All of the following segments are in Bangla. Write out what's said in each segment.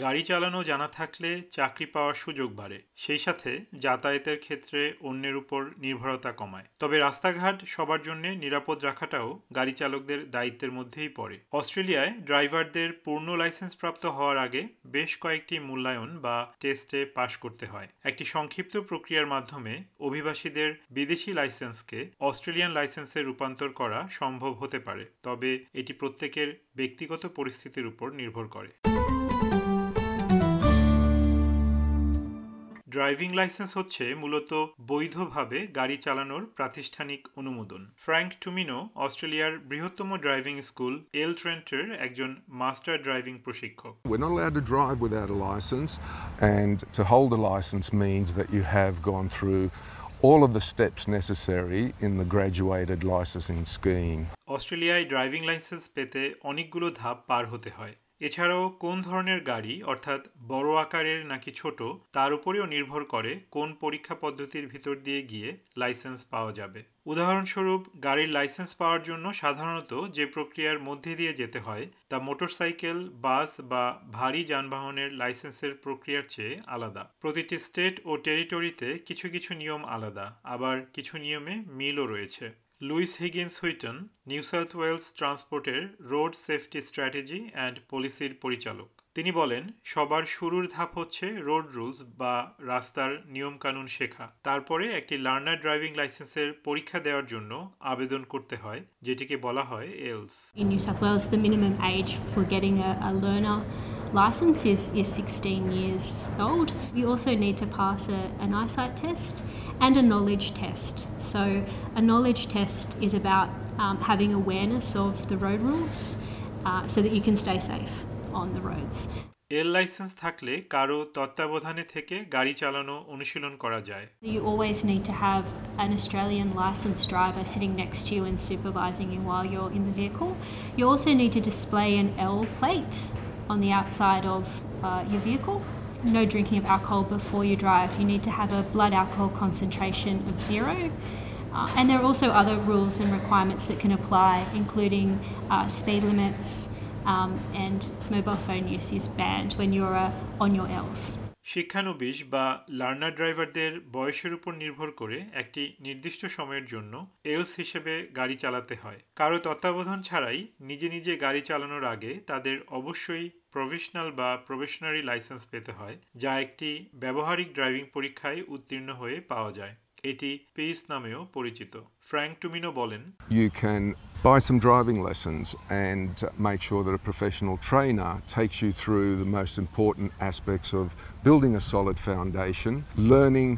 গাড়ি চালানো জানা থাকলে চাকরি পাওয়ার সুযোগ বাড়ে। সেই সাথে যাতায়াতের ক্ষেত্রে অন্যের উপর নির্ভরতা কমায়। তবে রাস্তাঘাট সবার জন্য নিরাপদ রাখাটাও গাড়ি চালকদের দায়িত্বের মধ্যেই পড়ে। অস্ট্রেলিয়ায় ড্রাইভারদের পূর্ণ লাইসেন্স প্রাপ্ত হওয়ার আগে বেশ কয়েকটি মূল্যায়ন বা টেস্টে পাশ করতে হয়। একটি সংক্ষিপ্ত প্রক্রিয়ার মাধ্যমে অভিবাসীদের বিদেশি লাইসেন্সকে অস্ট্রেলিয়ান লাইসেন্সে রূপান্তর করা সম্ভব হতে পারে, তবে এটি প্রত্যেকের ব্যক্তিগত পরিস্থিতির উপর নির্ভর করে। ড্রাইভিং লাইসেন্স হচ্ছে মূলত বৈধভাবে গাড়ি চালানোর প্রাতিষ্ঠানিক অনুমোদন ফ্র্যাঙ্ক টুমিনো অস্ট্রেলিয়ার বৃহত্তম ড্রাইভিং স্কুল এল ট্রেন্টের একজন মাস্টার ড্রাইভিং প্রশিক্ষক We're not allowed to drive without a license, and to hold a license means that you have gone through all of the steps necessary in the graduated licensing scheme. অস্ট্রেলিয়ায় ড্রাইভিং লাইসেন্স পেতে অনেকগুলো ধাপ পার হতে হয় এছাড়াও কোন ধরনের গাড়ি, অর্থাৎ বড় আকারের নাকি ছোট, তার উপরেও নির্ভর করে কোন পরীক্ষা পদ্ধতির ভিতর দিয়ে গিয়ে লাইসেন্স পাওয়া যাবে। উদাহরণস্বরূপ, গাড়ির লাইসেন্স পাওয়ার জন্য সাধারণত যে প্রক্রিয়ার মধ্যে দিয়ে যেতে হয়, তা মোটরসাইকেল, বাস বা ভারী যানবাহনের লাইসেন্সের প্রক্রিয়ার চেয়ে আলাদা। প্রতিটি স্টেট ও টেরিটরিতে কিছু কিছু নিয়ম আলাদা, আবার কিছু নিয়মে মিলও রয়েছে। Louise Higgins Whitton New South Wales ট্রান্সপোর্টের road safety strategy and পলিসির পরিচালক। তিনি বলেন সবার শুরুর ধাপ হচ্ছে রোড রুলস বা রাস্তার নিয়মকানুন শেখা। তারপরে একটি লার্নার ড্রাইভিং লাইসেন্সের পরীক্ষা দেওয়ার জন্য আবেদন করতে হয় যেটিকে বলা হয় L's. New South Wales, the minimum age for getting a, a learner license is, is 16 years old. You also need to pass a, an eyesight test and a knowledge test. So, a knowledge test is about um, having awareness of the road rules uh, so that you can stay safe on the roads. L licence থাকলে কারো তত্ত্বাবধানে থেকে গাড়ি চালানো অনুশীলন করা যায় You always need to have an Australian licensed driver sitting next to you and supervising you while you're in the vehicle. You also need to display an L plate on the outside of uh, your vehicle. No drinking of alcohol before you drive. You need to have a blood alcohol concentration of zero. Uh, and there are also other rules and requirements that can apply, including uh, speed limits um, and mobile phone use is banned when you're uh, on your Ls. শিক্ষানবিশ বা লার্নার ড্রাইভারদের বয়সের উপর নির্ভর করে একটি নির্দিষ্ট সময়ের জন্য এলস হিসেবে গাড়ি চালাতে হয়। কারও তত্ত্বাবধান ছাড়াই নিজে নিজে গাড়ি চালানোর আগে তাদের অবশ্যই প্রফেশনাল বা প্রফেশনারি লাইসেন্স পেতে হয়, যা একটি ব্যবহারিক ড্রাইভিং পরীক্ষায় উত্তীর্ণ হয়ে পাওয়া যায়। এটি পেস নামেও পরিচিত ফ্র্যাঙ্ক টুমিনো বলেন You can buy some driving lessons and make sure that a professional trainer takes you through the most important aspects of building a solid foundation, learning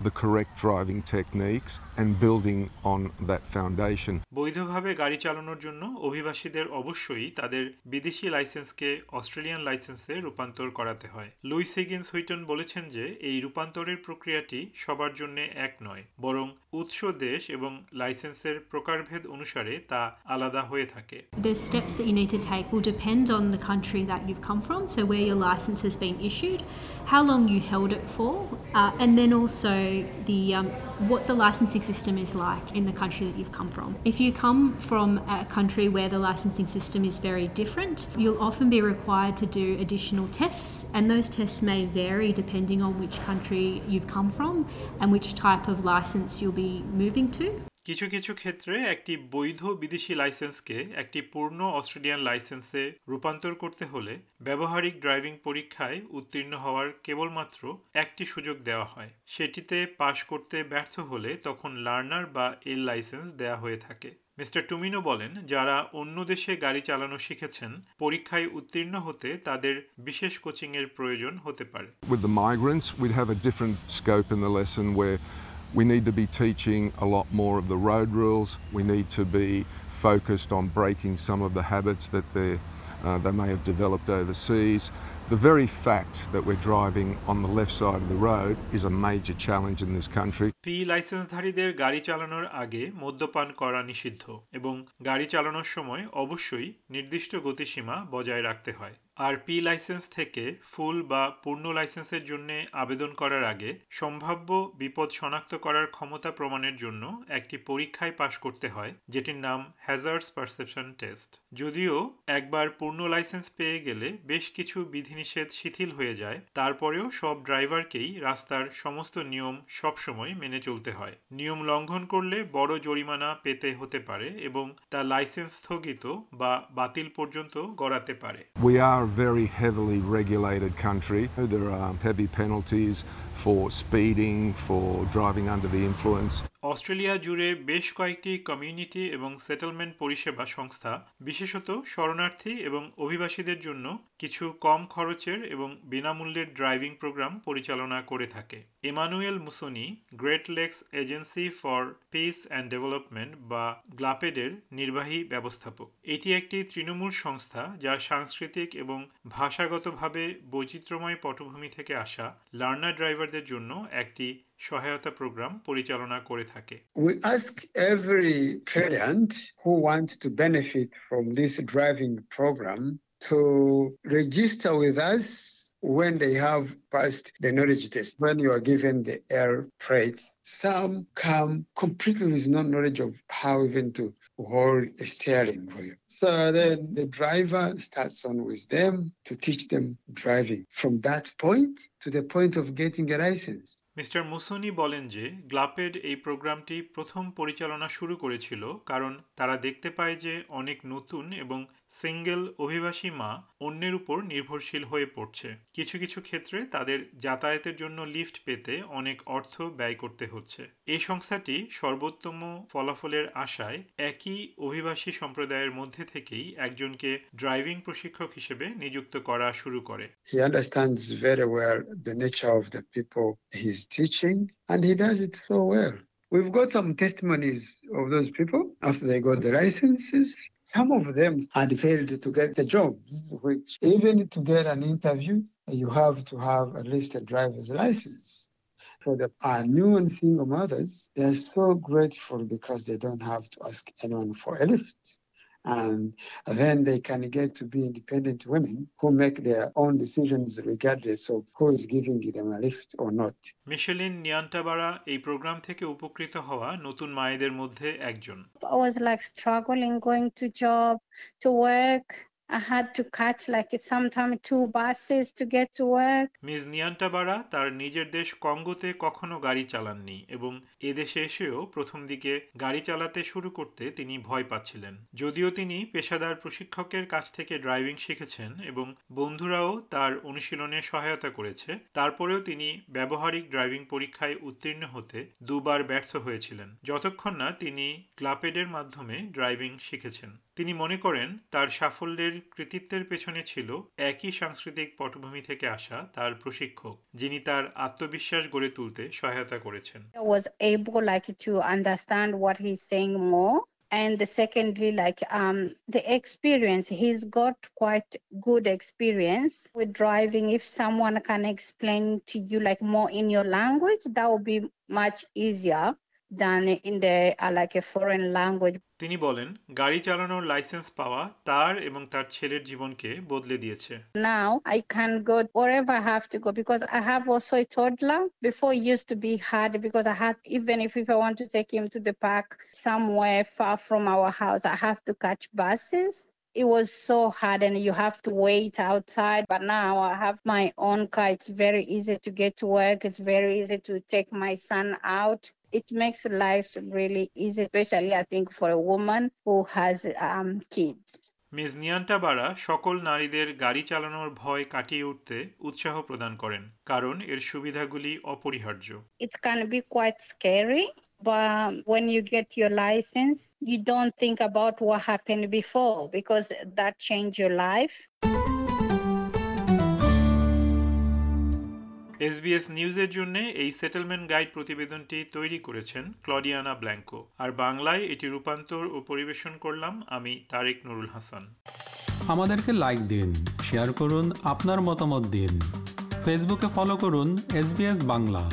the correct driving techniques, and building on that foundation. বৈধভাবে গাড়ি চালানোর জন্য অভিবাসীদের অবশ্যই তাদের বিদেশি লাইসেন্সকে অস্ট্রেলিয়ান লাইসেন্সে রূপান্তর করাতে হয় লুইস হিগিন্স হুইটন বলেছেন যে এই রূপান্তরের প্রক্রিয়াটি সবার জন্য এক নয় বরং উৎস দেশ এবং লাইসেন্সের প্রকারভেদ অনুসারে তা আলাদা হয়ে থাকে The steps that you need to take will depend on the country that you've come from, so where your license has been issued, how long you held it for, uh, and then also the um, what the licensing system is like in the country that you've come from. If you come from a country where the licensing system is very different, you'll often be required to do additional tests, and those tests may vary depending on which country you've come from and which type of license you'll be moving to. কিছু কিছু ক্ষেত্রে একটি বৈধ বিদেশি লাইসেন্সকে একটি পূর্ণ অস্ট্রেলিয়ান লাইসেন্সে রূপান্তর করতে হলে ব্যবহারিক ড্রাইভিং পরীক্ষায় উত্তীর্ণ হওয়ার কেবলমাত্র একটি সুযোগ দেওয়া হয়। সেটিতে পাশ করতে ব্যর্থ হলে তখন লার্নার বা এল লাইসেন্স দেয়া হয়ে থাকে। মিস্টার টুমিনো বলেন যারা অন্য দেশে গাড়ি চালানো শিখেছেন পরীক্ষায় উত্তীর্ণ হতে তাদের বিশেষ কোচিং এর প্রয়োজন হতে পারে। With the migrants, we'd have a different scope in the lesson where we need to be teaching a lot more of the road rules. We need to be focused on breaking some of the habits that they uh, they may have developed overseas. The very fact that we're driving on the left side of the road is a major challenge in this country. P লাইসেন্সধারীদের গাড়ি চালানোর আগে মদ্যপান করা নিষিদ্ধ এবং গাড়ি চালানোর সময় অবশ্যই নির্দিষ্ট গতিসীমা বজায় রাখতে হয় আর পি লাইসেন্স থেকে ফুল বা পূর্ণ লাইসেন্সের জন্য আবেদন করার আগে সম্ভাব্য বিপদ শনাক্ত করার ক্ষমতা প্রমাণের জন্য একটি পরীক্ষায় পাশ করতে হয়, যেটির নাম হ্যাজার্ডস পারসেপশন টেস্ট যদিও একবার পূর্ণ লাইসেন্স পেয়ে গেলে বেশ কিছু বিধিনিষেধ শিথিল হয়ে যায়, তারপরেও সব ড্রাইভারকেই রাস্তার সমস্ত নিয়ম সবসময় মেনে চলতে হয়। নিয়ম লঙ্ঘন করলে বড় জরিমানা পেতে হতে পারে এবং তা লাইসেন্স স্থগিত বা বাতিল পর্যন্ত গড়াতে পারে। Very heavily regulated country. There are heavy penalties for speeding, for driving under the influence. Australia জুড়ে বেশ কয়েকটি কমিউনিটি এবং সেটেলমেন্ট পরিষেবা সংস্থা, বিশেষত শরণার্থী এবং অভিবাসীদের জন্য কিছু কম খরচের এবং বিনামূল্যের ড্রাইভিং প্রোগ্রাম পরিচালনা করে থাকে। Emmanuel Musoni, Great Lakes agency for peace and development বা গ্লাপেডের নির্বাহী ব্যবস্থাপক। এটি একটি তৃণমূল সংস্থা যা সাংস্কৃতিক এবং ভাষাগতভাবে বৈচিত্র্যময় পটভূমি থেকে আসা লার্নার ড্রাইভারদের জন্য একটি সহায়তা প্রোগ্রাম পরিচালনা করে থাকে We ask every client who wants to benefit from this driving program to register with us when they have passed the knowledge test. When you are given the air freight, some come completely with no knowledge of how even to hold a steering wheel. So then the driver starts on with them to teach them driving from that point to the point of getting a license. Mister Musoni বলেন যে, গ্লাপেড এই প্রোগ্রামটি প্রথম পরিচালনা শুরু করেছিল কারণ তারা দেখতে পায় যে অনেক নতুন এবং সিঙ্গেল অভিবাসী মা অন্যের উপর নির্ভরশীল হয়ে পড়ছে কিছু কিছু ক্ষেত্রে তাদের যাতায়াতের জন্য লিফট পেতে অনেক অর্থ ব্যয় করতে হচ্ছে এই সংস্থাটি সর্বোত্তম ফলাফলের আশায় একই অভিবাসী সম্প্রদায়ের মধ্যে থেকেই একজনকে ড্রাইভিং প্রশিক্ষক হিসেবে নিযুক্ত করা শুরু করে. We've got some testimonies of those people after they got the licenses. Some of them had failed to get the jobs, which even to get an interview, you have to have at least a driver's license. For the our new and single mothers, they're so grateful because they don't have to ask anyone for a lift And then they can get to be independent women who make their own decisions regardless of who is giving them a lift or not. Michelin নিয়ান্টাবারা এই প্রোগ্রাম থেকে উপকৃত হওয়া নতুন মায়েদের মধ্যে একজন I was like struggling going to job, to work. I had to catch, like sometimes two buses to get to work. Miss Nyantabara তার নিজের দেশ কঙ্গোতে কখনো গাড়ি চালাননি এবং এদেশে এসেও প্রথম দিকে গাড়ি চালাতে শুরু করতে তিনি ভয় পাচ্ছিলেন। যদিও তিনি পেশাদার প্রশিক্ষকের কাছ থেকে ড্রাইভিং শিখেছেন এবং বন্ধুরাও তার অনুশীলনে সহায়তা করেছে, তারপরেও তিনি ব্যবহারিক ড্রাইভিং পরীক্ষায় উত্তীর্ণ হতে দুবার ব্যর্থ হয়েছিলেন। যতক্ষণ না তিনি ক্লাপেডের মাধ্যমে ড্রাইভিং শিখেছেন। তিনি মনে করেন তার সাফল্যের কৃতিত্বের পেছনে ছিল একই সাংস্কৃতিক পটভূমি থেকে আসা তার প্রশিক্ষক যিনি তার আত্মবিশ্বাস গড়ে তুলতে সহায়তা করেছেন was able like to understand what he's saying more. And the secondly, like um the experience, he's got quite good experience with driving. If someone can explain to you like more in your language, that would be much easier than in the uh, like a foreign language. তিনি বলেন গাড়ি চালানোর লাইসেন্স পাওয়া তার এবং তার ছেলের জীবনকে বদলে দিয়েছে Now I can go wherever I have to go because I have also a toddler. Before it used to be hard because I had even if, if I want to take him to the park somewhere far from our house, I have to catch buses. It was so hard and you have to wait outside. But now I have my own car. It's very easy to get to work. It's very easy to take my son out. It makes life really easy, especially I think for a woman who has um, kids. Miss Nyantabara সকল নারীদের গাড়ি চালানোর ভয় কাটিয়ে উঠতে উৎসাহ প্রদান করেন কারণ এর সুবিধাগুলি অপরিহার্য it can be quite scary but when you get your license you don't think about what happened before because that changed your life SBS নিউজের জন্য এই সেটেলমেন্ট গাইড প্রতিবেদনটি তৈরি করেছেন ক্লডিয়ানা ব্ল্যাঙ্কো। আর বাংলায় এটি রূপান্তর ও পরিবেশন করলাম আমি তারেক নুরুল হাসান। আমাদেরকে লাইক দিন শেয়ার করুন, আপনার মতামত দিন। ফেসবুকে ফলো করুন এস বাংলা।